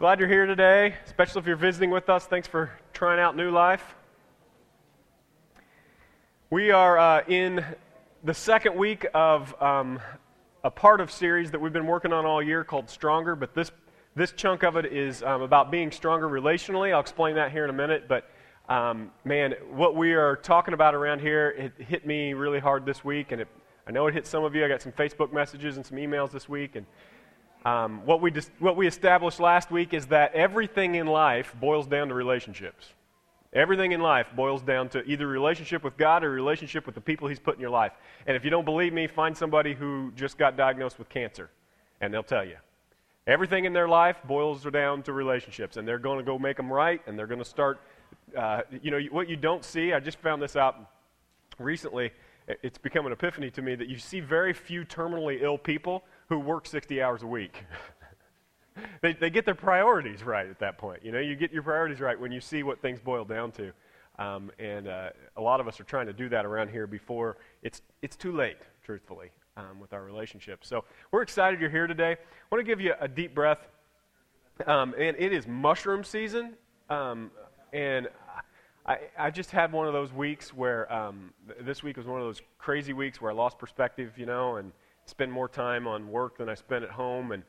Glad you're here today, especially if you're visiting with us. Thanks for trying out New Life. We are uh, in the second week of um, a part of series that we've been working on all year called Stronger, but this, this chunk of it is um, about being stronger relationally. I'll explain that here in a minute, but um, man, what we are talking about around here, it hit me really hard this week, and it, I know it hit some of you. I got some Facebook messages and some emails this week, and um, what, we dis- what we established last week is that everything in life boils down to relationships. Everything in life boils down to either relationship with God or relationship with the people He's put in your life. And if you don't believe me, find somebody who just got diagnosed with cancer, and they'll tell you. Everything in their life boils down to relationships, and they're going to go make them right, and they're going to start. Uh, you know, what you don't see, I just found this out recently. It's become an epiphany to me that you see very few terminally ill people who work 60 hours a week. they, they get their priorities right at that point. You know, you get your priorities right when you see what things boil down to. Um, and uh, a lot of us are trying to do that around here before it's, it's too late, truthfully, um, with our relationship. So we're excited you're here today. I want to give you a deep breath. Um, and it is mushroom season. Um, and I, I, just had one of those weeks where um, this week was one of those crazy weeks where I lost perspective, you know, and spend more time on work than I spent at home. And,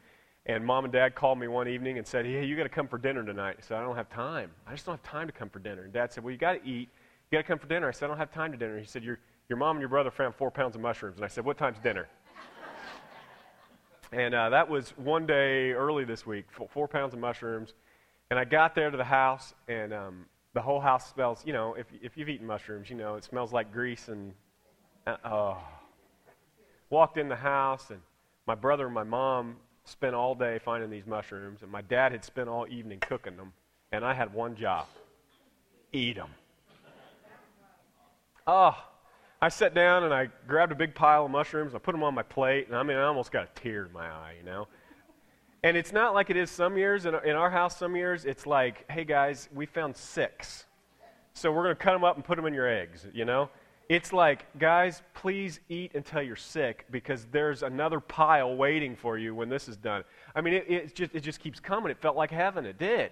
and mom and dad called me one evening and said, Hey, you got to come for dinner tonight. I said, I don't have time. I just don't have time to come for dinner. And dad said, Well, you got to eat. You got to come for dinner. I said, I don't have time to dinner. He said, your, your mom and your brother found four pounds of mushrooms. And I said, What time's dinner? and uh, that was one day early this week, four, four, pounds of mushrooms. And I got there to the house, and um, the whole house smells, you know, if, if you've eaten mushrooms, you know, it smells like grease and, uh, oh, walked in the house, and my brother and my mom spent all day finding these mushrooms, and my dad had spent all evening cooking them, and I had one job eat them. Oh, ah, I sat down and I grabbed a big pile of mushrooms. I put them on my plate, and I mean, I almost got a tear in my eye, you know. And it's not like it is some years. In, in our house, some years, it's like, hey guys, we found six. So we're going to cut them up and put them in your eggs, you know? It's like, guys, please eat until you're sick because there's another pile waiting for you when this is done. I mean, it, it, just, it just keeps coming. It felt like heaven. It did.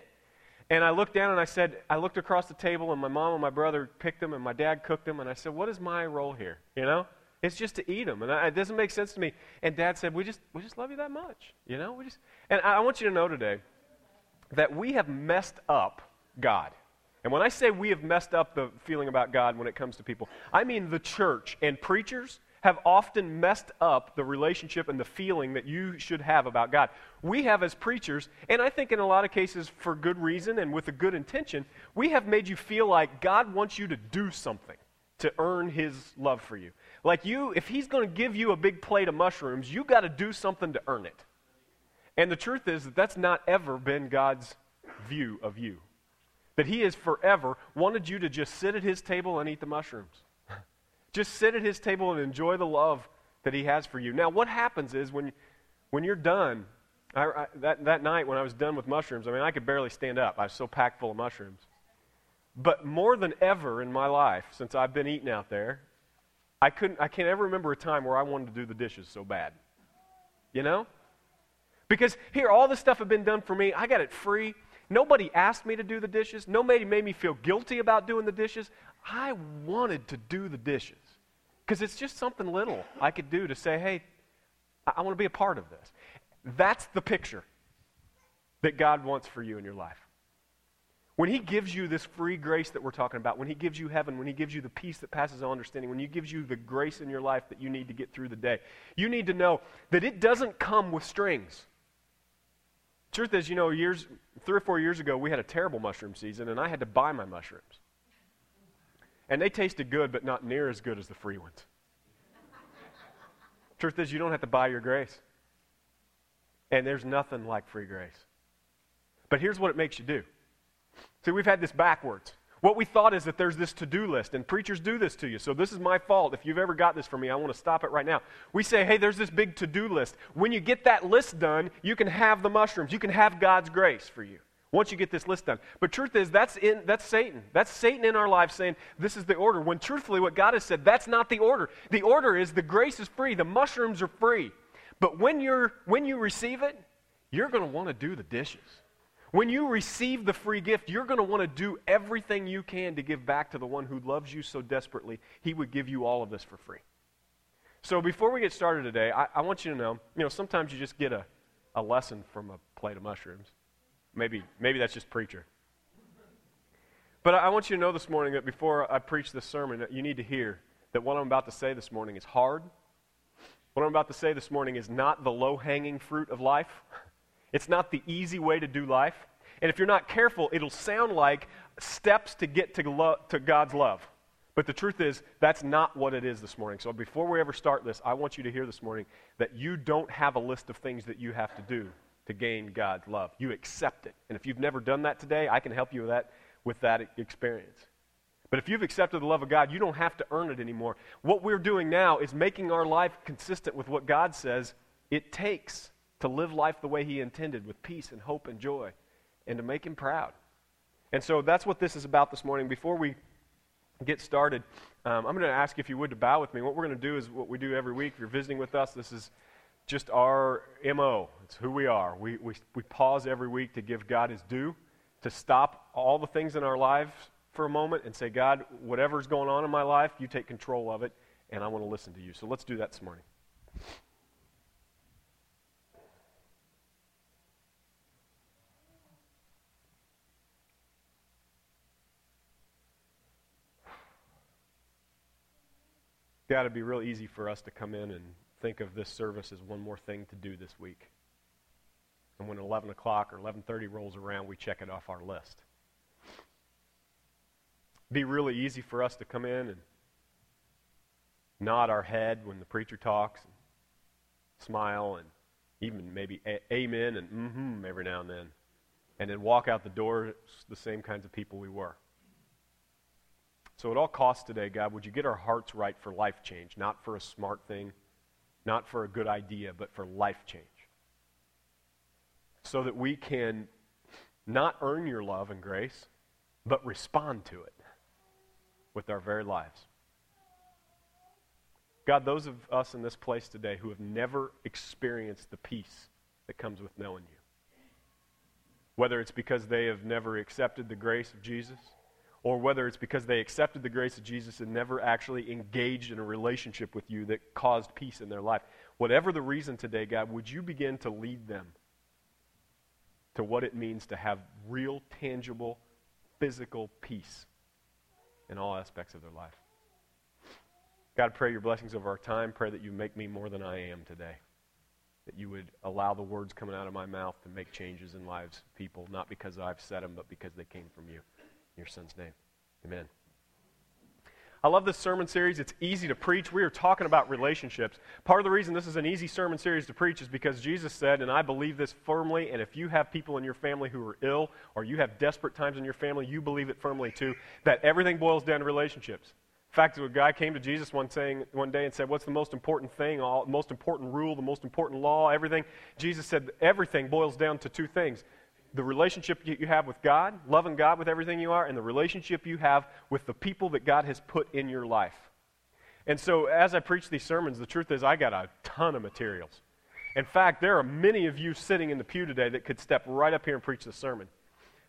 And I looked down and I said, I looked across the table and my mom and my brother picked them and my dad cooked them. And I said, what is my role here? You know? It's just to eat them. And I, it doesn't make sense to me. And dad said, we just, we just love you that much. You know? We just, and I, I want you to know today that we have messed up God. And when I say we have messed up the feeling about God when it comes to people, I mean the church and preachers have often messed up the relationship and the feeling that you should have about God. We have, as preachers, and I think in a lot of cases for good reason and with a good intention, we have made you feel like God wants you to do something to earn his love for you. Like you, if he's going to give you a big plate of mushrooms, you've got to do something to earn it. And the truth is that that's not ever been God's view of you that He has forever wanted you to just sit at His table and eat the mushrooms. just sit at His table and enjoy the love that He has for you. Now, what happens is when, when you're done, I, I, that, that night when I was done with mushrooms, I mean, I could barely stand up. I was so packed full of mushrooms. But more than ever in my life, since I've been eating out there, I, couldn't, I can't ever remember a time where I wanted to do the dishes so bad. You know? Because here, all this stuff had been done for me. I got it free. Nobody asked me to do the dishes. Nobody made me feel guilty about doing the dishes. I wanted to do the dishes because it's just something little I could do to say, hey, I, I want to be a part of this. That's the picture that God wants for you in your life. When He gives you this free grace that we're talking about, when He gives you heaven, when He gives you the peace that passes all understanding, when He gives you the grace in your life that you need to get through the day, you need to know that it doesn't come with strings. Truth is, you know, years, three or four years ago, we had a terrible mushroom season, and I had to buy my mushrooms. And they tasted good, but not near as good as the free ones. Truth is, you don't have to buy your grace. And there's nothing like free grace. But here's what it makes you do. See, we've had this backwards. What we thought is that there's this to do list, and preachers do this to you. So this is my fault. If you've ever got this from me, I want to stop it right now. We say, hey, there's this big to do list. When you get that list done, you can have the mushrooms. You can have God's grace for you once you get this list done. But truth is, that's, in, that's Satan. That's Satan in our life saying, this is the order. When truthfully, what God has said, that's not the order. The order is the grace is free, the mushrooms are free. But when, you're, when you receive it, you're going to want to do the dishes. When you receive the free gift, you're going to want to do everything you can to give back to the one who loves you so desperately, he would give you all of this for free. So before we get started today, I, I want you to know, you know, sometimes you just get a, a lesson from a plate of mushrooms. Maybe, maybe that's just preacher. But I want you to know this morning that before I preach this sermon, you need to hear that what I'm about to say this morning is hard. What I'm about to say this morning is not the low hanging fruit of life. It's not the easy way to do life. And if you're not careful, it'll sound like steps to get to, lo- to God's love. But the truth is, that's not what it is this morning. So before we ever start this, I want you to hear this morning that you don't have a list of things that you have to do to gain God's love. You accept it. And if you've never done that today, I can help you with that, with that experience. But if you've accepted the love of God, you don't have to earn it anymore. What we're doing now is making our life consistent with what God says it takes to live life the way He intended, with peace and hope and joy, and to make Him proud. And so that's what this is about this morning. Before we get started, um, I'm going to ask if you would to bow with me. What we're going to do is what we do every week. If you're visiting with us, this is just our MO. It's who we are. We, we, we pause every week to give God his due, to stop all the things in our lives for a moment and say, God, whatever's going on in my life, you take control of it, and I want to listen to you. So let's do that this morning. Got to be real easy for us to come in and think of this service as one more thing to do this week. And when 11 o'clock or 11.30 rolls around, we check it off our list. It'd Be really easy for us to come in and nod our head when the preacher talks, and smile, and even maybe a- amen and mm-hmm every now and then, and then walk out the door the same kinds of people we were. So, at all costs today, God, would you get our hearts right for life change, not for a smart thing, not for a good idea, but for life change? So that we can not earn your love and grace, but respond to it with our very lives. God, those of us in this place today who have never experienced the peace that comes with knowing you, whether it's because they have never accepted the grace of Jesus or whether it's because they accepted the grace of Jesus and never actually engaged in a relationship with you that caused peace in their life. Whatever the reason today, God, would you begin to lead them to what it means to have real, tangible, physical peace in all aspects of their life? God, pray your blessings over our time. Pray that you make me more than I am today. That you would allow the words coming out of my mouth to make changes in lives of people, not because I've said them, but because they came from you your son's name. Amen. I love this sermon series. It's easy to preach. We are talking about relationships. Part of the reason this is an easy sermon series to preach is because Jesus said, and I believe this firmly, and if you have people in your family who are ill or you have desperate times in your family, you believe it firmly too, that everything boils down to relationships. In fact, a guy came to Jesus one, saying, one day and said, What's the most important thing, all, most important rule, the most important law, everything? Jesus said, Everything boils down to two things the relationship you have with God, loving God with everything you are, and the relationship you have with the people that God has put in your life. And so, as I preach these sermons, the truth is, I got a ton of materials. In fact, there are many of you sitting in the pew today that could step right up here and preach the sermon.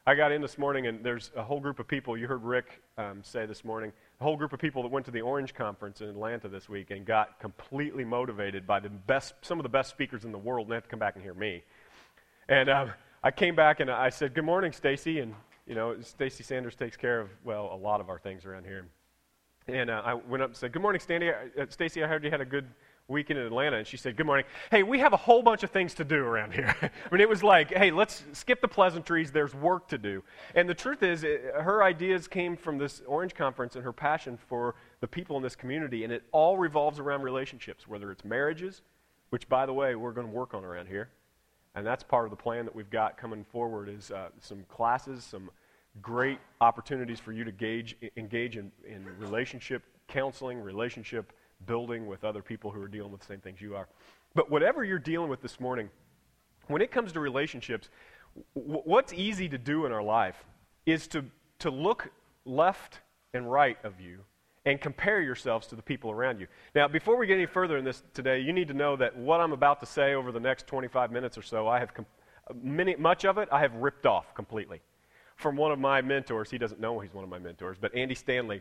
I got in this morning, and there's a whole group of people. You heard Rick um, say this morning, a whole group of people that went to the Orange Conference in Atlanta this week and got completely motivated by the best, some of the best speakers in the world, and they have to come back and hear me. And um, I came back and I said, "Good morning, Stacy." And you know, Stacy Sanders takes care of well a lot of our things around here. And uh, I went up and said, "Good morning, uh, Stacy. I heard you had a good weekend in Atlanta." And she said, "Good morning. Hey, we have a whole bunch of things to do around here." I mean, it was like, "Hey, let's skip the pleasantries. There's work to do." And the truth is, it, her ideas came from this Orange Conference and her passion for the people in this community, and it all revolves around relationships, whether it's marriages, which, by the way, we're going to work on around here and that's part of the plan that we've got coming forward is uh, some classes, some great opportunities for you to gauge, engage in, in relationship counseling, relationship building with other people who are dealing with the same things you are. But whatever you're dealing with this morning, when it comes to relationships, w- what's easy to do in our life is to, to look left and right of you and compare yourselves to the people around you. Now, before we get any further in this today, you need to know that what I'm about to say over the next 25 minutes or so, I have com- many, much of it I have ripped off completely from one of my mentors. He doesn't know he's one of my mentors, but Andy Stanley,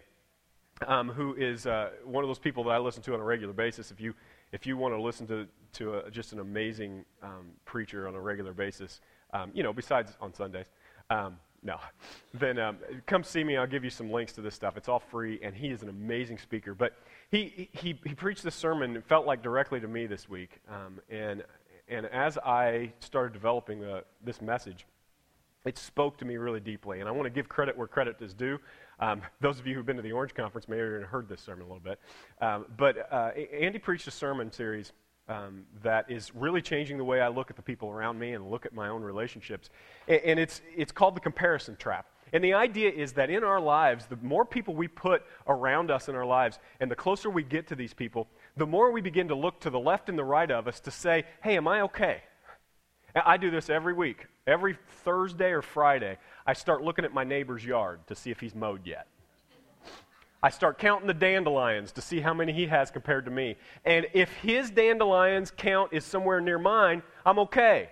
um, who is uh, one of those people that I listen to on a regular basis. If you, if you want to listen to, to a, just an amazing um, preacher on a regular basis, um, you know, besides on Sundays, um, no, then um, come see me. I'll give you some links to this stuff. It's all free, and he is an amazing speaker. But he, he, he preached this sermon, it felt like directly to me this week. Um, and, and as I started developing the, this message, it spoke to me really deeply. And I want to give credit where credit is due. Um, those of you who've been to the Orange Conference may have heard this sermon a little bit. Um, but uh, Andy preached a sermon series um, that is really changing the way I look at the people around me and look at my own relationships. And, and it's, it's called the comparison trap. And the idea is that in our lives, the more people we put around us in our lives, and the closer we get to these people, the more we begin to look to the left and the right of us to say, hey, am I okay? I do this every week. Every Thursday or Friday, I start looking at my neighbor's yard to see if he's mowed yet. I start counting the dandelions to see how many he has compared to me. And if his dandelions count is somewhere near mine, I'm okay.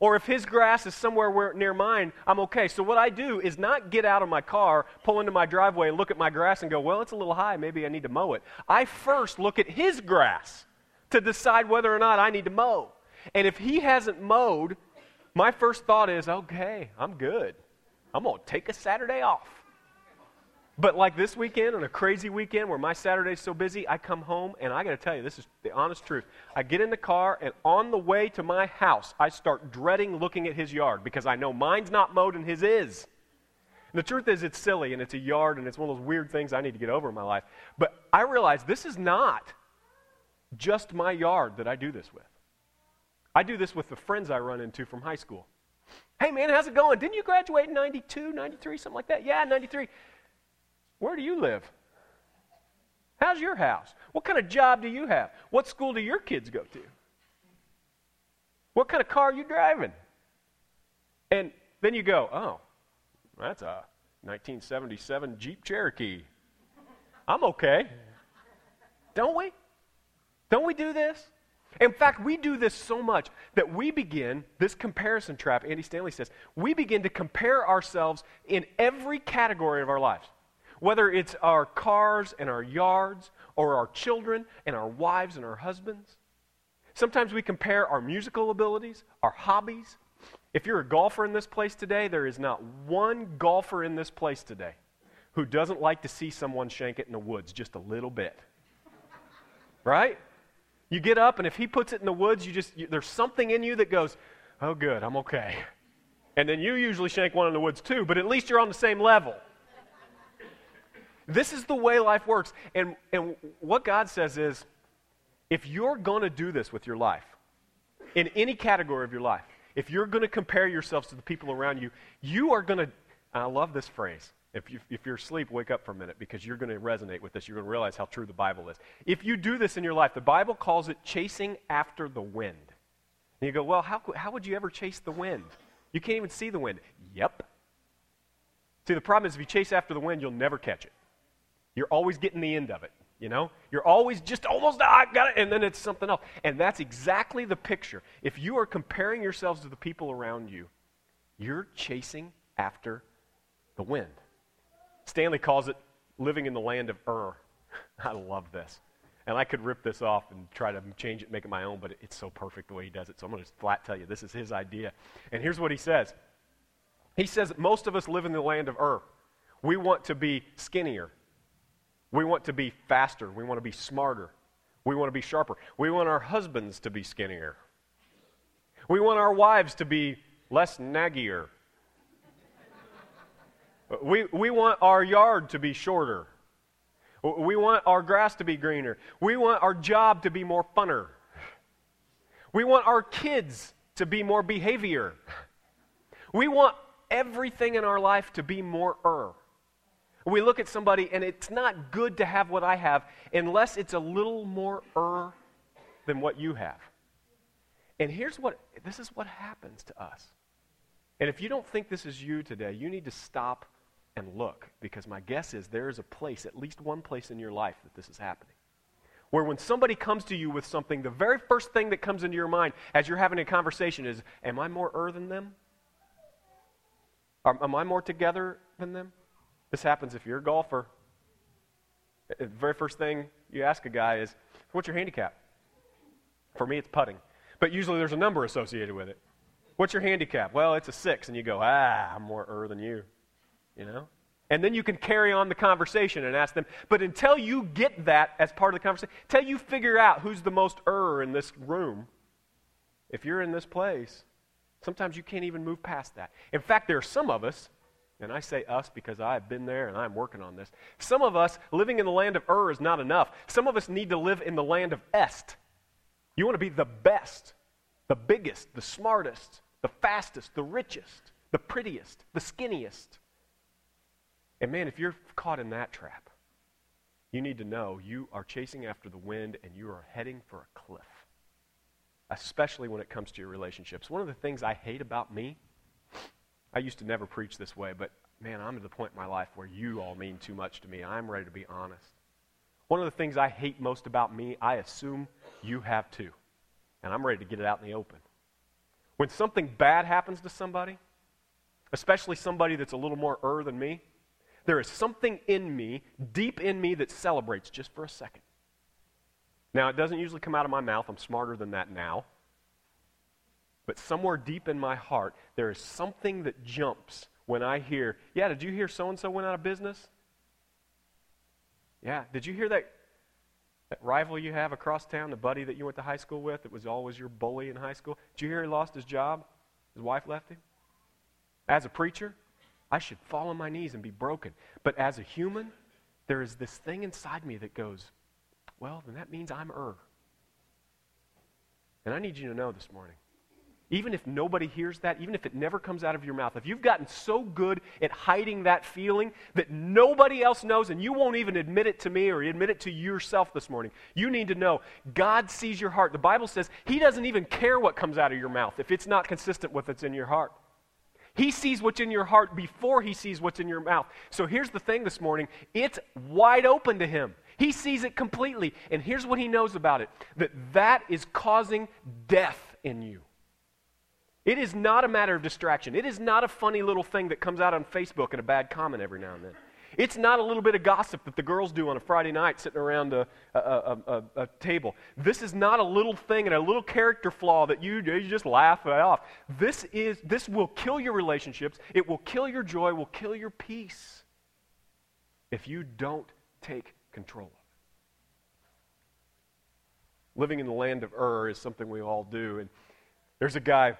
Or if his grass is somewhere near mine, I'm okay. So what I do is not get out of my car, pull into my driveway, and look at my grass and go, well, it's a little high. Maybe I need to mow it. I first look at his grass to decide whether or not I need to mow. And if he hasn't mowed, my first thought is, okay, I'm good. I'm going to take a Saturday off. But like this weekend, on a crazy weekend where my Saturday's so busy, I come home and I got to tell you, this is the honest truth. I get in the car and on the way to my house, I start dreading looking at his yard because I know mine's not mowed and his is. And the truth is, it's silly and it's a yard and it's one of those weird things I need to get over in my life. But I realize this is not just my yard that I do this with. I do this with the friends I run into from high school. Hey man, how's it going? Didn't you graduate in 92, 93, something like that? Yeah, 93. Where do you live? How's your house? What kind of job do you have? What school do your kids go to? What kind of car are you driving? And then you go, oh, that's a 1977 Jeep Cherokee. I'm okay. Don't we? Don't we do this? In fact, we do this so much that we begin, this comparison trap, Andy Stanley says, we begin to compare ourselves in every category of our lives. Whether it's our cars and our yards, or our children and our wives and our husbands. Sometimes we compare our musical abilities, our hobbies. If you're a golfer in this place today, there is not one golfer in this place today who doesn't like to see someone shank it in the woods just a little bit. Right? You get up, and if he puts it in the woods, you just, you, there's something in you that goes, oh, good, I'm okay. And then you usually shank one in the woods too, but at least you're on the same level. This is the way life works. And, and what God says is if you're going to do this with your life, in any category of your life, if you're going to compare yourselves to the people around you, you are going to, I love this phrase. If, you, if you're asleep, wake up for a minute because you're going to resonate with this. You're going to realize how true the Bible is. If you do this in your life, the Bible calls it chasing after the wind. And you go, well, how, how would you ever chase the wind? You can't even see the wind. Yep. See, the problem is if you chase after the wind, you'll never catch it. You're always getting the end of it, you know? You're always just almost, ah, I got it, and then it's something else. And that's exactly the picture. If you are comparing yourselves to the people around you, you're chasing after the wind. Stanley calls it living in the land of Ur. I love this. And I could rip this off and try to change it, make it my own, but it's so perfect the way he does it. So I'm going to flat tell you this is his idea. And here's what he says He says most of us live in the land of Ur. We want to be skinnier. We want to be faster. We want to be smarter. We want to be sharper. We want our husbands to be skinnier. We want our wives to be less naggier. We, we want our yard to be shorter. We want our grass to be greener. We want our job to be more funner. We want our kids to be more behavior. We want everything in our life to be more er. We look at somebody and it's not good to have what I have unless it's a little more er than what you have. And here's what this is what happens to us. And if you don't think this is you today, you need to stop and look because my guess is there is a place, at least one place in your life that this is happening. Where when somebody comes to you with something, the very first thing that comes into your mind as you're having a conversation is, Am I more er than them? Am I more together than them? This happens if you're a golfer. The very first thing you ask a guy is, What's your handicap? For me, it's putting. But usually there's a number associated with it. What's your handicap? Well, it's a six. And you go, Ah, I'm more er than you. You know? And then you can carry on the conversation and ask them. But until you get that as part of the conversation, until you figure out who's the most er in this room, if you're in this place, sometimes you can't even move past that. In fact, there are some of us, and I say us because I've been there and I'm working on this. Some of us living in the land of Ur is not enough. Some of us need to live in the land of Est. You want to be the best, the biggest, the smartest, the fastest, the richest, the prettiest, the skinniest. And man, if you're caught in that trap, you need to know you are chasing after the wind and you are heading for a cliff, especially when it comes to your relationships. One of the things I hate about me, I used to never preach this way, but man, I'm at the point in my life where you all mean too much to me. I'm ready to be honest. One of the things I hate most about me, I assume you have too. And I'm ready to get it out in the open. When something bad happens to somebody, especially somebody that's a little more er than me, there is something in me, deep in me, that celebrates just for a second. Now, it doesn't usually come out of my mouth. I'm smarter than that now. But somewhere deep in my heart, there is something that jumps when I hear, yeah, did you hear so and so went out of business? Yeah, did you hear that, that rival you have across town, the buddy that you went to high school with that was always your bully in high school? Did you hear he lost his job? His wife left him? As a preacher, I should fall on my knees and be broken. But as a human, there is this thing inside me that goes, well, then that means I'm er. And I need you to know this morning, even if nobody hears that, even if it never comes out of your mouth, if you've gotten so good at hiding that feeling that nobody else knows and you won't even admit it to me or admit it to yourself this morning, you need to know God sees your heart. The Bible says He doesn't even care what comes out of your mouth if it's not consistent with what's in your heart. He sees what's in your heart before he sees what's in your mouth. So here's the thing this morning it's wide open to him. He sees it completely. And here's what he knows about it that that is causing death in you. It is not a matter of distraction. It is not a funny little thing that comes out on Facebook and a bad comment every now and then. It's not a little bit of gossip that the girls do on a Friday night sitting around a, a, a, a, table. This is not a little thing and a little character flaw that you, you just laugh it off. This, is, this will kill your relationships. It will kill your joy, will kill your peace if you don't take control of it. Living in the land of Ur is something we all do. And there's a guy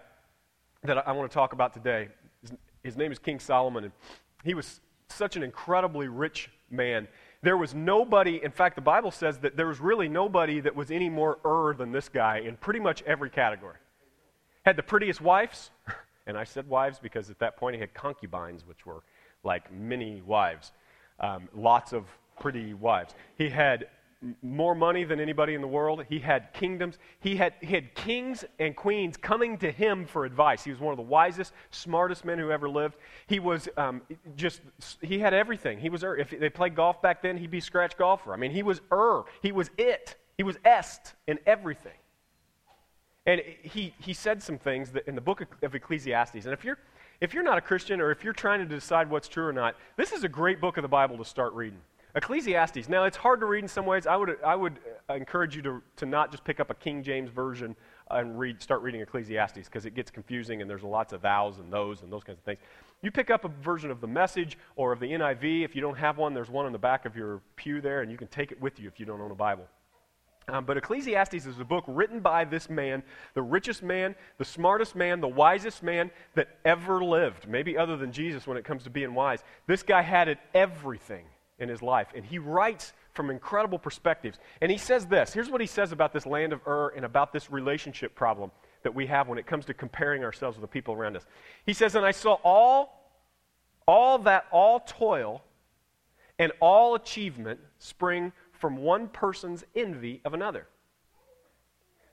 that I want to talk about today. His, his name is King Solomon. And he was such an incredibly rich man. There was nobody, in fact, the Bible says that there was really nobody that was any more er than this guy in pretty much every category. Had the prettiest wives, and I said wives because at that point he had concubines, which were like mini wives, um, lots of pretty wives. He had more money than anybody in the world. He had kingdoms. He had, he had kings and queens coming to him for advice. He was one of the wisest, smartest men who ever lived. He was um, just, he had everything. He was, er, if they played golf back then, he'd be scratch golfer. I mean, he was er. He was it. He was est in everything. And he, he said some things in the book of Ecclesiastes. And if you're, if you're not a Christian or if you're trying to decide what's true or not, this is a great book of the Bible to start reading. Ecclesiastes. Now, it's hard to read in some ways. I would, I would encourage you to, to not just pick up a King James version and read, start reading Ecclesiastes because it gets confusing and there's lots of thous and those and those kinds of things. You pick up a version of the message or of the NIV. If you don't have one, there's one in the back of your pew there, and you can take it with you if you don't own a Bible. Um, but Ecclesiastes is a book written by this man, the richest man, the smartest man, the wisest man that ever lived, maybe other than Jesus when it comes to being wise. This guy had it everything in his life. And he writes from incredible perspectives. And he says this here's what he says about this land of Ur and about this relationship problem that we have when it comes to comparing ourselves with the people around us. He says, And I saw all, all that, all toil and all achievement spring from one person's envy of another.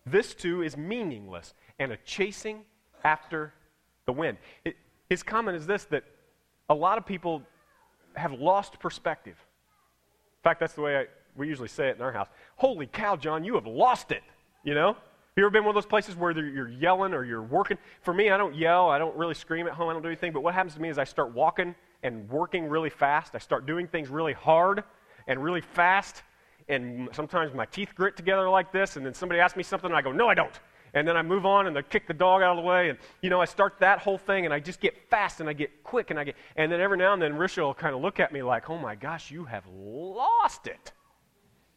This too is meaningless and a chasing after the wind. It, his comment is this that a lot of people have lost perspective. In fact, that's the way I, we usually say it in our house. Holy cow, John, you have lost it. You know? Have You ever been one of those places where you're yelling or you're working? For me, I don't yell. I don't really scream at home. I don't do anything. But what happens to me is I start walking and working really fast. I start doing things really hard and really fast. And sometimes my teeth grit together like this. And then somebody asks me something and I go, no, I don't. And then I move on and I kick the dog out of the way. And, you know, I start that whole thing and I just get fast and I get quick and I get, and then every now and then Risha will kind of look at me like, oh my gosh, you have lost it.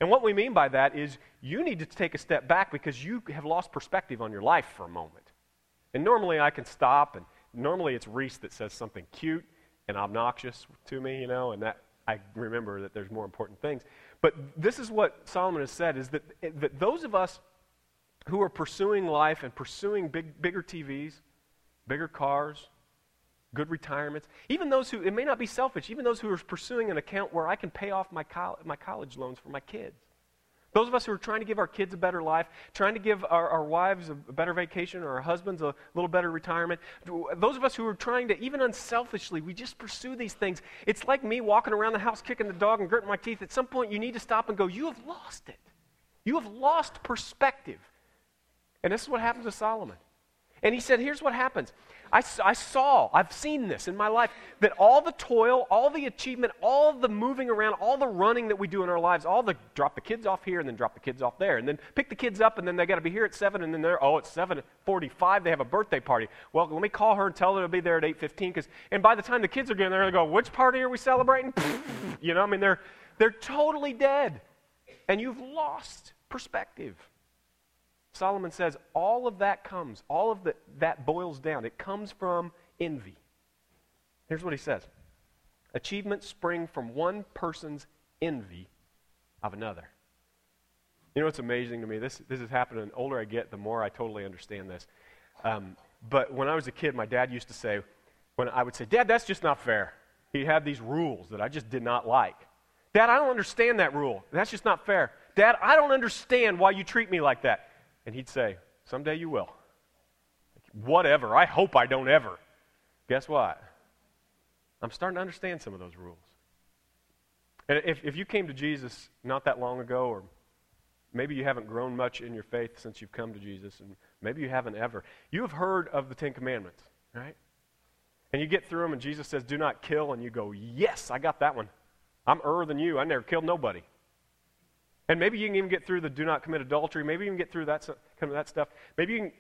And what we mean by that is you need to take a step back because you have lost perspective on your life for a moment. And normally I can stop, and normally it's Reese that says something cute and obnoxious to me, you know, and that I remember that there's more important things. But this is what Solomon has said is that, that those of us who are pursuing life and pursuing big, bigger TVs, bigger cars, good retirements, even those who, it may not be selfish, even those who are pursuing an account where I can pay off my, col- my college loans for my kids. Those of us who are trying to give our kids a better life, trying to give our, our wives a better vacation or our husbands a little better retirement, those of us who are trying to, even unselfishly, we just pursue these things. It's like me walking around the house kicking the dog and gritting my teeth. At some point, you need to stop and go, You have lost it. You have lost perspective. And this is what happens to Solomon. And he said, Here's what happens. I, I, saw, I've seen this in my life, that all the toil, all the achievement, all the moving around, all the running that we do in our lives, all the drop the kids off here and then drop the kids off there, and then pick the kids up and then they got to be here at 7 and then they're, oh, it's 7.45, they have a birthday party. Well, let me call her and tell her to be there at 8.15, because, and by the time the kids are getting there, they go, which party are we celebrating? you know, I mean, they're, they're totally dead. And you've lost perspective. Solomon says all of that comes, all of the, that boils down. It comes from envy. Here's what he says Achievements spring from one person's envy of another. You know what's amazing to me? This, this has happened, the older I get, the more I totally understand this. Um, but when I was a kid, my dad used to say, when I would say, Dad, that's just not fair. He had these rules that I just did not like. Dad, I don't understand that rule. That's just not fair. Dad, I don't understand why you treat me like that. And he'd say, Someday you will. Whatever. I hope I don't ever. Guess what? I'm starting to understand some of those rules. And if, if you came to Jesus not that long ago, or maybe you haven't grown much in your faith since you've come to Jesus, and maybe you haven't ever, you have heard of the Ten Commandments, right? And you get through them, and Jesus says, Do not kill, and you go, Yes, I got that one. I'm er than you. I never killed nobody. And maybe you can even get through the do not commit adultery. Maybe you can get through that, kind of that stuff. Maybe you can,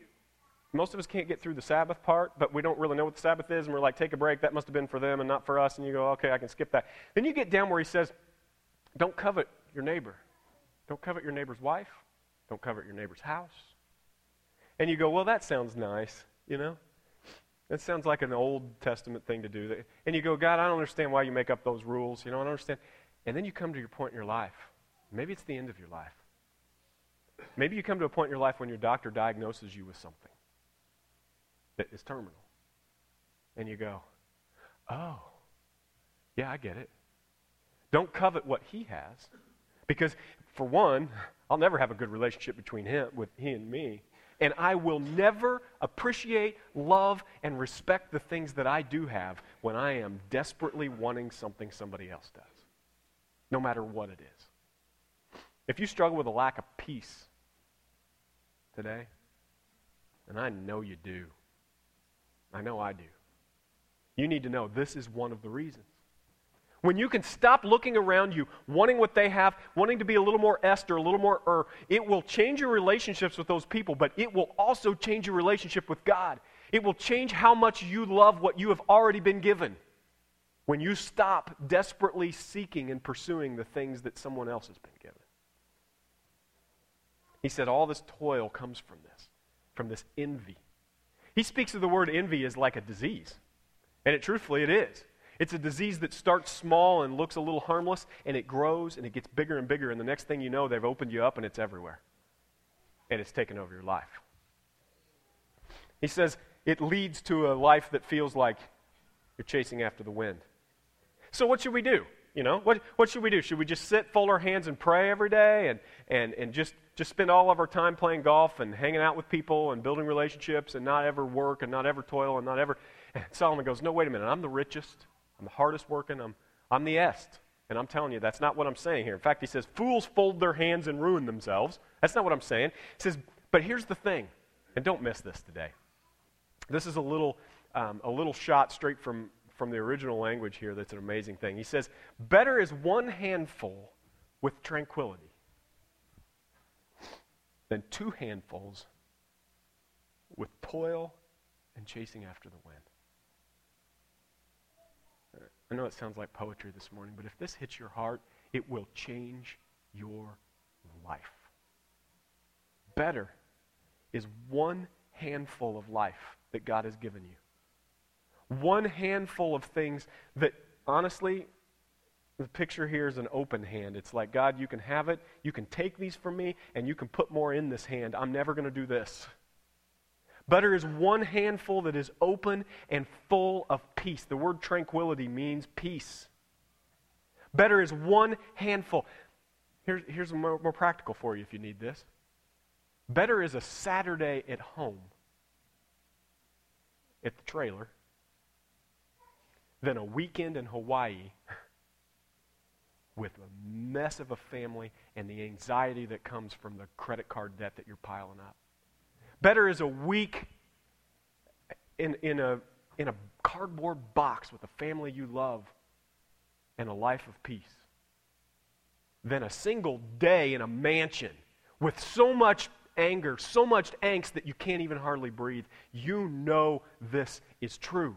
most of us can't get through the Sabbath part, but we don't really know what the Sabbath is, and we're like, take a break. That must have been for them and not for us. And you go, okay, I can skip that. Then you get down where he says, don't covet your neighbor. Don't covet your neighbor's wife. Don't covet your neighbor's house. And you go, well, that sounds nice, you know? That sounds like an Old Testament thing to do. And you go, God, I don't understand why you make up those rules. You know, I don't understand. And then you come to your point in your life Maybe it's the end of your life. Maybe you come to a point in your life when your doctor diagnoses you with something that is terminal. And you go, oh, yeah, I get it. Don't covet what he has. Because, for one, I'll never have a good relationship between him, with he and me. And I will never appreciate, love, and respect the things that I do have when I am desperately wanting something somebody else does, no matter what it is. If you struggle with a lack of peace today, and I know you do, I know I do, you need to know this is one of the reasons. When you can stop looking around you, wanting what they have, wanting to be a little more Esther, a little more Er, it will change your relationships with those people, but it will also change your relationship with God. It will change how much you love what you have already been given when you stop desperately seeking and pursuing the things that someone else has been given. He said all this toil comes from this, from this envy. He speaks of the word envy as like a disease. And it truthfully it is. It's a disease that starts small and looks a little harmless, and it grows and it gets bigger and bigger, and the next thing you know, they've opened you up and it's everywhere. And it's taken over your life. He says it leads to a life that feels like you're chasing after the wind. So, what should we do? You know, what, what should we do? Should we just sit, fold our hands, and pray every day and, and, and just, just spend all of our time playing golf and hanging out with people and building relationships and not ever work and not ever toil and not ever. And Solomon goes, No, wait a minute. I'm the richest. I'm the hardest working. I'm, I'm the est. And I'm telling you, that's not what I'm saying here. In fact, he says, fools fold their hands and ruin themselves. That's not what I'm saying. He says, but here's the thing, and don't miss this today. This is a little, um, a little shot straight from, from the original language here that's an amazing thing. He says, better is one handful with tranquility than two handfuls with toil and chasing after the wind. I know it sounds like poetry this morning, but if this hits your heart, it will change your life. Better is one handful of life that God has given you. One handful of things that, honestly, the picture here is an open hand. It's like, God, you can have it. You can take these from me, and you can put more in this hand. I'm never going to do this. Better is one handful that is open and full of peace. The word tranquility means peace. Better is one handful. Here's, here's more, more practical for you if you need this. Better is a Saturday at home at the trailer than a weekend in Hawaii with a mess of a family and the anxiety that comes from the credit card debt that you're piling up. Better is a week in, in, a, in a cardboard box with a family you love and a life of peace than a single day in a mansion with so much anger, so much angst that you can't even hardly breathe. You know this is true.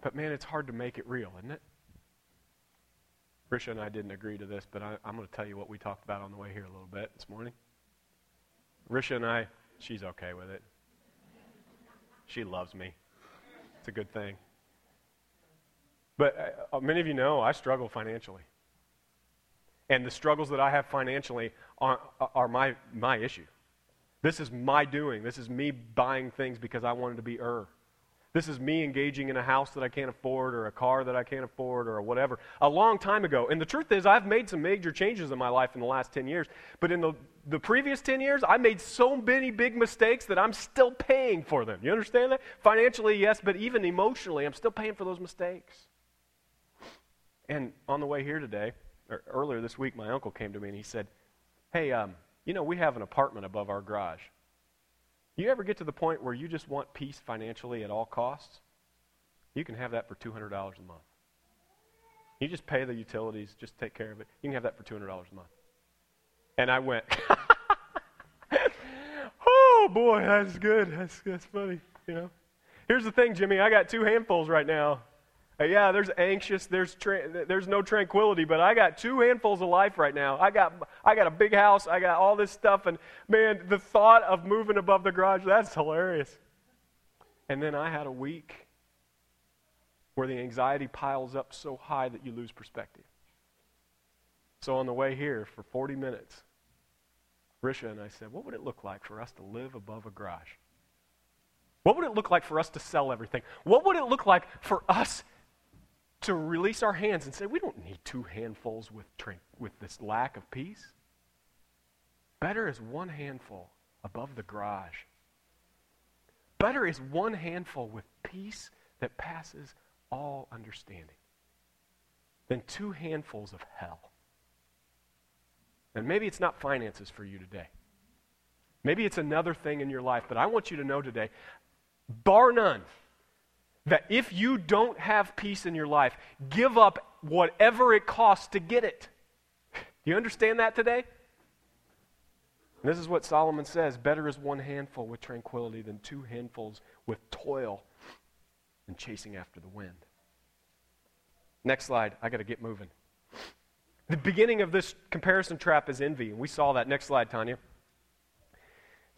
But man, it's hard to make it real, isn't it? Risha and I didn't agree to this, but I, am going to tell you what we talked about on the way here a little bit this morning. Risha and I, she's okay with it. She loves me. It's a good thing. But uh, uh, many of you know I struggle financially. And the struggles that I have financially are, are my, my issue. This is my doing. This is me buying things because I wanted to be er. This is me engaging in a house that I can't afford or a car that I can't afford or whatever. A long time ago. And the truth is, I've made some major changes in my life in the last 10 years. But in the, the previous 10 years, I made so many big mistakes that I'm still paying for them. You understand that? Financially, yes, but even emotionally, I'm still paying for those mistakes. And on the way here today, or earlier this week, my uncle came to me and he said, Hey, um, you know, we have an apartment above our garage. You ever get to the point where you just want peace financially at all costs? You can have that for $200 a month. You just pay the utilities, just take care of it. You can have that for $200 a month. And I went, oh boy, that's good. That's, that's funny, you know. Here's the thing, Jimmy. I got two handfuls right now. Uh, yeah, there's anxious, there's, tra- there's no tranquility, but I got two handfuls of life right now. I got, I got a big house, I got all this stuff, and man, the thought of moving above the garage, that's hilarious. And then I had a week where the anxiety piles up so high that you lose perspective. So on the way here for 40 minutes, Risha and I said, What would it look like for us to live above a garage? What would it look like for us to sell everything? What would it look like for us to release our hands and say, we don't need two handfuls with, with this lack of peace. Better is one handful above the garage. Better is one handful with peace that passes all understanding than two handfuls of hell. And maybe it's not finances for you today. Maybe it's another thing in your life, but I want you to know today, bar none, that if you don't have peace in your life, give up whatever it costs to get it. Do you understand that today? And this is what Solomon says Better is one handful with tranquility than two handfuls with toil and chasing after the wind. Next slide. I got to get moving. The beginning of this comparison trap is envy. And we saw that. Next slide, Tanya.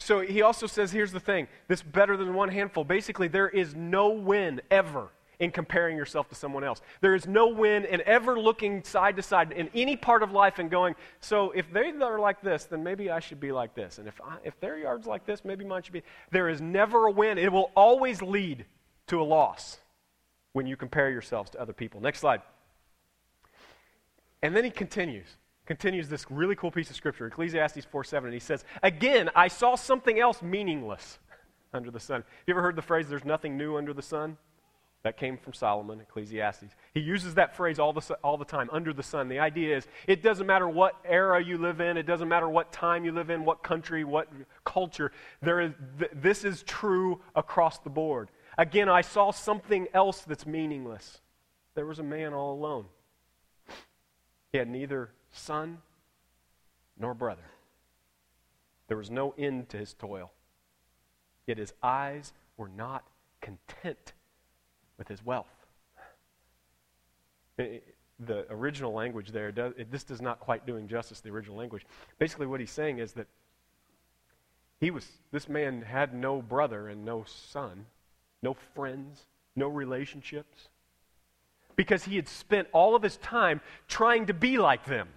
So he also says here's the thing this better than one handful. Basically, there is no win ever in comparing yourself to someone else. There is no win in ever looking side to side in any part of life and going, so if they are like this, then maybe I should be like this. And if, I, if their yard's like this, maybe mine should be. There is never a win. It will always lead to a loss when you compare yourselves to other people. Next slide. And then he continues continues this really cool piece of scripture, Ecclesiastes 4 7, and he says, Again, I saw something else meaningless under the sun. Have you ever heard the phrase, there's nothing new under the sun? That came from Solomon, Ecclesiastes. He uses that phrase all the, all the time, under the sun. The idea is it doesn't matter what era you live in, it doesn't matter what time you live in, what country, what culture. There is, th- this is true across the board. Again, I saw something else that's meaningless. There was a man all alone. He had neither son nor brother. There was no end to his toil. Yet his eyes were not content with his wealth. the original language there, does, it, this does not quite doing justice to the original language. Basically, what he's saying is that he was, this man had no brother and no son, no friends, no relationships, because he had spent all of his time trying to be like them.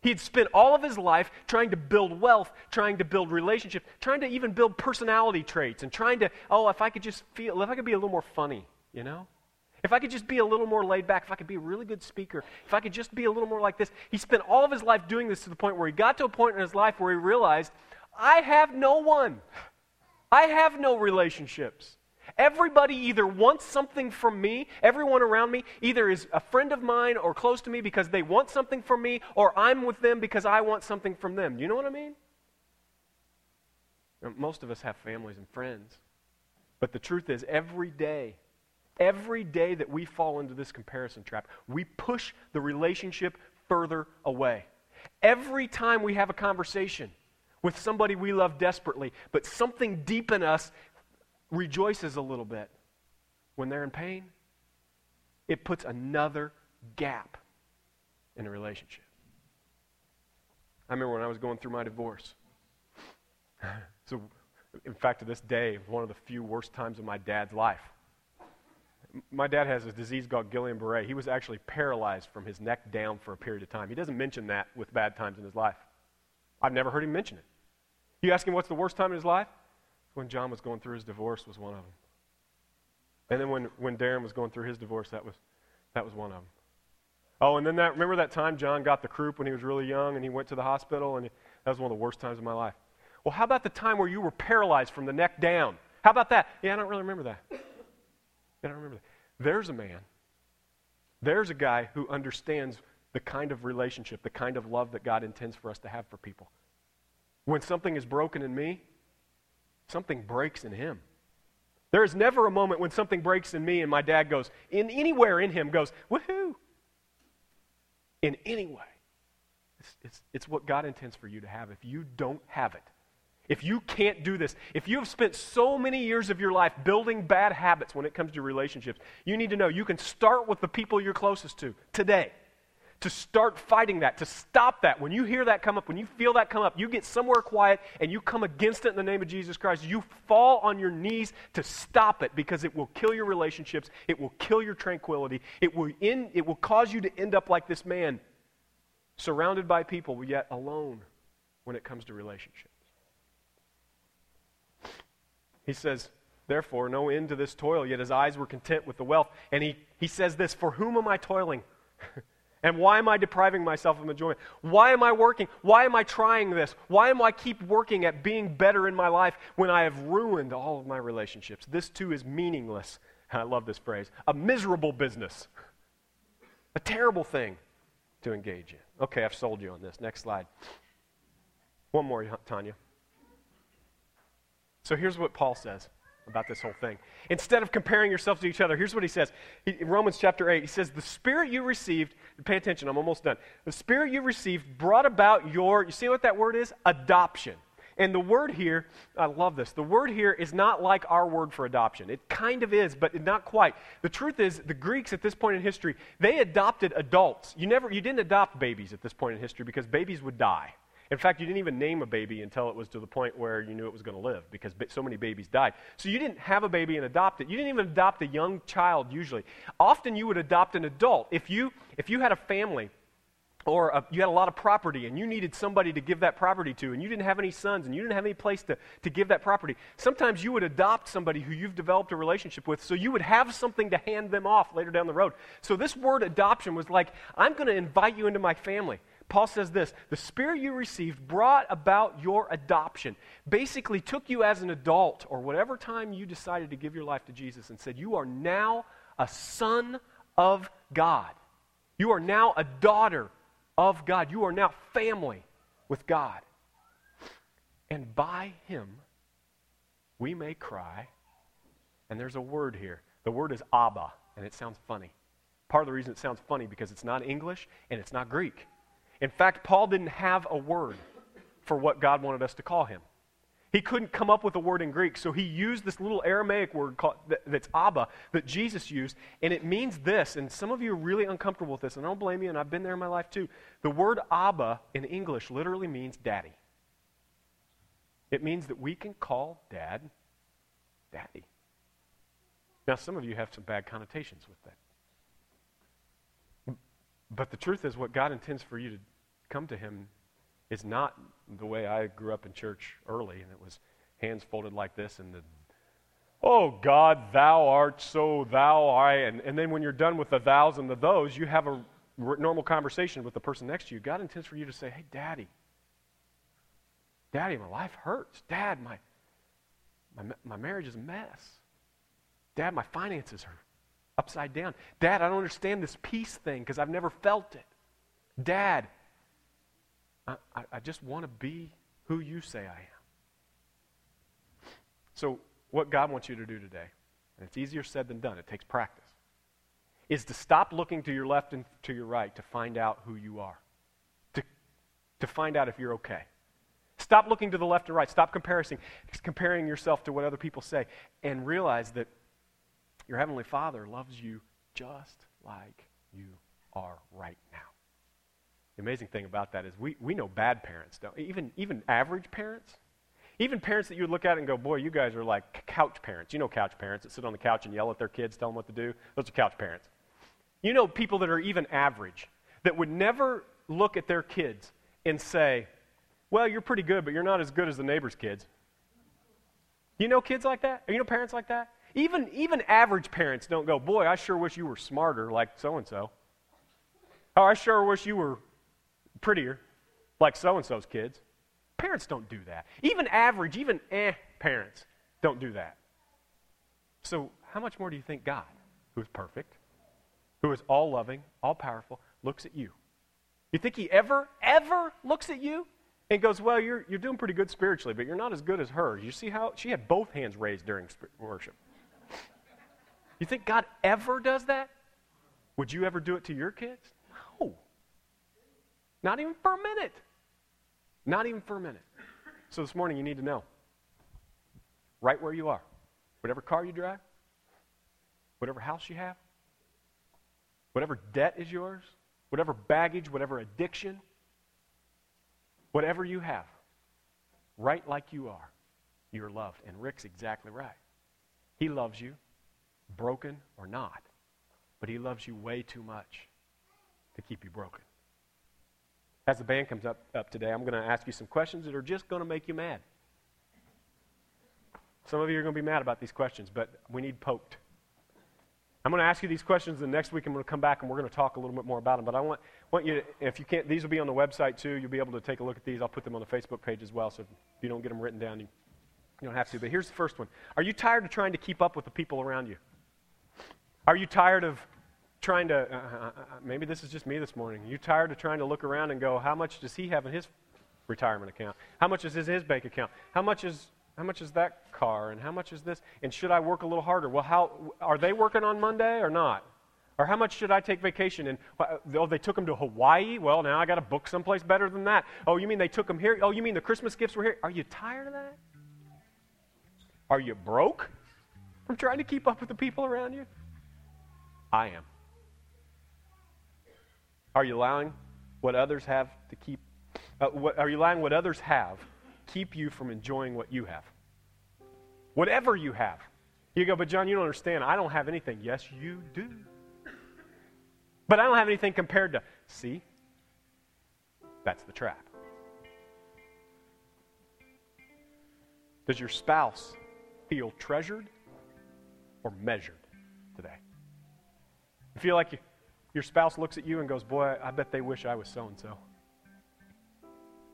He had spent all of his life trying to build wealth, trying to build relationships, trying to even build personality traits, and trying to, oh, if I could just feel, if I could be a little more funny, you know? If I could just be a little more laid back, if I could be a really good speaker, if I could just be a little more like this. He spent all of his life doing this to the point where he got to a point in his life where he realized, I have no one. I have no relationships. Everybody either wants something from me, everyone around me either is a friend of mine or close to me because they want something from me, or I'm with them because I want something from them. Do You know what I mean? Most of us have families and friends. But the truth is, every day, every day that we fall into this comparison trap, we push the relationship further away. Every time we have a conversation with somebody we love desperately, but something deep in us rejoices a little bit when they're in pain, it puts another gap in a relationship. I remember when I was going through my divorce. so, in fact, to this day, one of the few worst times of my dad's life. My dad has a disease called Guillain-Barré. He was actually paralyzed from his neck down for a period of time. He doesn't mention that with bad times in his life. I've never heard him mention it. You ask him what's the worst time in his life? When John was going through his divorce was one of them. And then when, when Darren was going through his divorce, that was, that was one of them. Oh, and then that, remember that time John got the croup when he was really young and he went to the hospital and he, that was one of the worst times of my life. Well, how about the time where you were paralyzed from the neck down? How about that? Yeah, I don't really remember that. I don't remember that. There's a man. There's a guy who understands the kind of relationship, the kind of love that God intends for us to have for people. When something is broken in me, something breaks in him. There is never a moment when something breaks in me and my dad goes, in anywhere in him goes, woohoo. In any way. It's, it's, it's what God intends for you to have. If you don't have it, if you can't do this, if you have spent so many years of your life building bad habits when it comes to relationships, you need to know you can start with the people you're closest to today to start fighting that, to stop that. When you hear that come up, when you feel that come up, you get somewhere quiet and you come against it in the name of Jesus Christ. You fall on your knees to stop it because it will kill your relationships, it will kill your tranquility, it will, in, it will cause you to end up like this man, surrounded by people, yet alone when it comes to relationships. He says, Therefore, no end to this toil, yet his eyes were content with the wealth. And he, he says this For whom am I toiling? And why am I depriving myself of enjoyment? Why am I working? Why am I trying this? Why am I keep working at being better in my life when I have ruined all of my relationships? This too is meaningless. I love this phrase. A miserable business. A terrible thing to engage in. Okay, I've sold you on this. Next slide. One more, Tanya. So here's what Paul says about this whole thing. Instead of comparing yourself to each other, here's what he says. He, Romans chapter 8, he says, The Spirit you received, pay attention, I'm almost done. The Spirit you received brought about your, you see what that word is? Adoption. And the word here, I love this. The word here is not like our word for adoption. It kind of is, but not quite. The truth is, the Greeks at this point in history, they adopted adults. You never, you didn't adopt babies at this point in history because babies would die. In fact, you didn't even name a baby until it was to the point where you knew it was going to live because so many babies died. So you didn't have a baby and adopt it. You didn't even adopt a young child usually. Often you would adopt an adult. If you, if you had a family or a, you had a lot of property and you needed somebody to give that property to and you didn't have any sons and you didn't have any place to, to give that property, sometimes you would adopt somebody who you've developed a relationship with so you would have something to hand them off later down the road. So this word adoption was like, I'm going to invite you into my family Paul says this The Spirit you received brought about your adoption. Basically, took you as an adult or whatever time you decided to give your life to Jesus and said, You are now a son of God. You are now a daughter of God. You are now family with God. And by Him, we may cry. And there's a word here. The word is Abba, and it sounds funny. Part of the reason it sounds funny because it's not English and it's not Greek. In fact, Paul didn't have a word for what God wanted us to call him. He couldn't come up with a word in Greek, so he used this little Aramaic word called, that's Abba that Jesus used, and it means this. And some of you are really uncomfortable with this, and I don't blame you, and I've been there in my life too. The word Abba in English literally means daddy. It means that we can call dad daddy. Now, some of you have some bad connotations with that. But the truth is, what God intends for you to come to Him is not the way I grew up in church early, and it was hands folded like this, and the, oh God, thou art so, thou I, and, and then when you're done with the thous and the those, you have a normal conversation with the person next to you. God intends for you to say, hey, Daddy, Daddy, my life hurts. Dad, my, my, my marriage is a mess. Dad, my finances are upside down. Dad, I don't understand this peace thing because I've never felt it. Dad, I, I, I just want to be who you say I am. So, what God wants you to do today, and it's easier said than done, it takes practice, is to stop looking to your left and to your right to find out who you are, to, to find out if you're okay. Stop looking to the left and right. Stop comparing, comparing yourself to what other people say, and realize that your Heavenly Father loves you just like you are right now. The amazing thing about that is we, we know bad parents, don't even even average parents, even parents that you would look at and go, boy, you guys are like couch parents. You know couch parents that sit on the couch and yell at their kids, tell them what to do. Those are couch parents. You know people that are even average that would never look at their kids and say, well, you're pretty good, but you're not as good as the neighbor's kids. You know kids like that? You know parents like that? Even, even average parents don't go, Boy, I sure wish you were smarter like so and so. Oh, I sure wish you were prettier like so and so's kids. Parents don't do that. Even average, even eh parents don't do that. So, how much more do you think God, who is perfect, who is all loving, all powerful, looks at you? You think He ever, ever looks at you and goes, Well, you're, you're doing pretty good spiritually, but you're not as good as her. You see how she had both hands raised during worship. You think God ever does that? Would you ever do it to your kids? No. Not even for a minute. Not even for a minute. So this morning you need to know right where you are, whatever car you drive, whatever house you have, whatever debt is yours, whatever baggage, whatever addiction, whatever you have, right like you are, you're loved. And Rick's exactly right. He loves you broken or not. But He loves you way too much to keep you broken. As the band comes up, up today, I'm going to ask you some questions that are just going to make you mad. Some of you are going to be mad about these questions, but we need poked. I'm going to ask you these questions, and next week I'm going to come back and we're going to talk a little bit more about them. But I want, want you to, if you can't, these will be on the website too. You'll be able to take a look at these. I'll put them on the Facebook page as well, so if you don't get them written down, you, you don't have to. But here's the first one Are you tired of trying to keep up with the people around you? Are you tired of trying to, uh, uh, uh, uh, maybe this is just me this morning. You tired of trying to look around and go, how much does he have in his retirement account? How much is his, his bank account? How much is, how much is that car? And how much is this? And should I work a little harder? Well, how, are they working on Monday or not? Or how much should I take vacation? And oh, they took them to Hawaii. Well, now I got to book someplace better than that. Oh, you mean they took them here? Oh, you mean the Christmas gifts were here? Are you tired of that? Are you broke from trying to keep up with the people around you? I am. Are you allowing what others have to keep? Uh, what, are you allowing what others have keep you from enjoying what you have? Whatever you have. You go, but John, you don't understand. I don't have anything. Yes, you do. But I don't have anything compared to. See? That's the trap. Does your spouse feel treasured or measured today? You feel like you, your spouse looks at you and goes, Boy, I bet they wish I was so and so.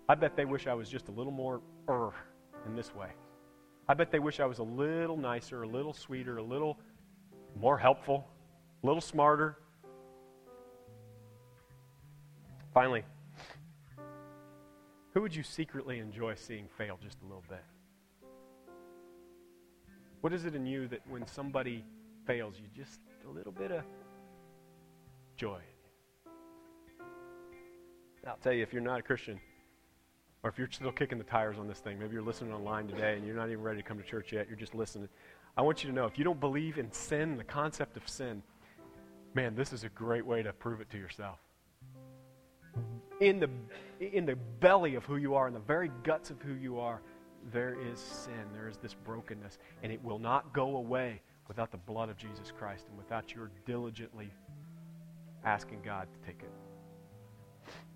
I bet they wish I was just a little more er in this way. I bet they wish I was a little nicer, a little sweeter, a little more helpful, a little smarter. Finally, who would you secretly enjoy seeing fail just a little bit? What is it in you that when somebody fails, you just a little bit of joy? I'll tell you, if you're not a Christian, or if you're still kicking the tires on this thing, maybe you're listening online today and you're not even ready to come to church yet, you're just listening. I want you to know if you don't believe in sin, the concept of sin, man, this is a great way to prove it to yourself. In the, in the belly of who you are, in the very guts of who you are, there is sin. There is this brokenness. And it will not go away without the blood of Jesus Christ and without your diligently asking God to take it.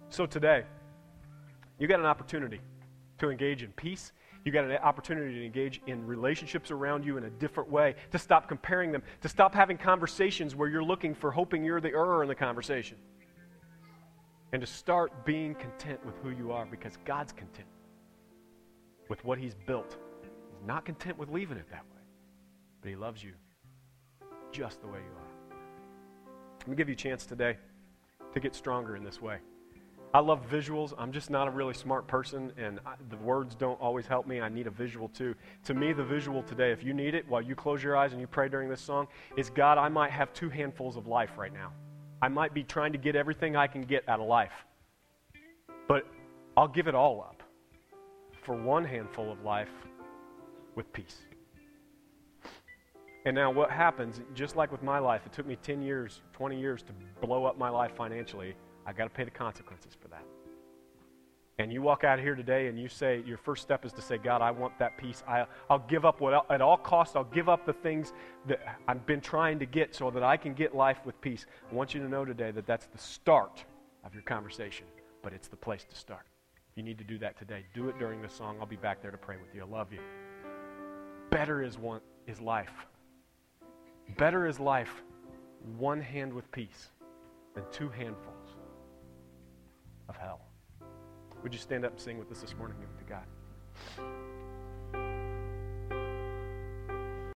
So today, you got an opportunity to engage in peace. You got an opportunity to engage in relationships around you in a different way, to stop comparing them, to stop having conversations where you're looking for hoping you're the error in the conversation, and to start being content with who you are because God's content with what He's built. He's not content with leaving it that way, but He loves you just the way you are. Let me give you a chance today to get stronger in this way. I love visuals. I'm just not a really smart person, and I, the words don't always help me. I need a visual too. To me, the visual today, if you need it while you close your eyes and you pray during this song, is God, I might have two handfuls of life right now. I might be trying to get everything I can get out of life, but I'll give it all up for one handful of life with peace. And now, what happens, just like with my life, it took me 10 years, 20 years to blow up my life financially. I got to pay the consequences for that. And you walk out here today and you say, your first step is to say, God, I want that peace. I, will give up what, at all costs, I'll give up the things that I've been trying to get so that I can get life with peace. I want you to know today that that's the start of your conversation, but it's the place to start. You need to do that today, do it during the song. I'll be back there to pray with you. I love you. Better is one is life. Better is life, one hand with peace, than two handfuls of hell. Would you stand up and sing with us this morning? Give it to God.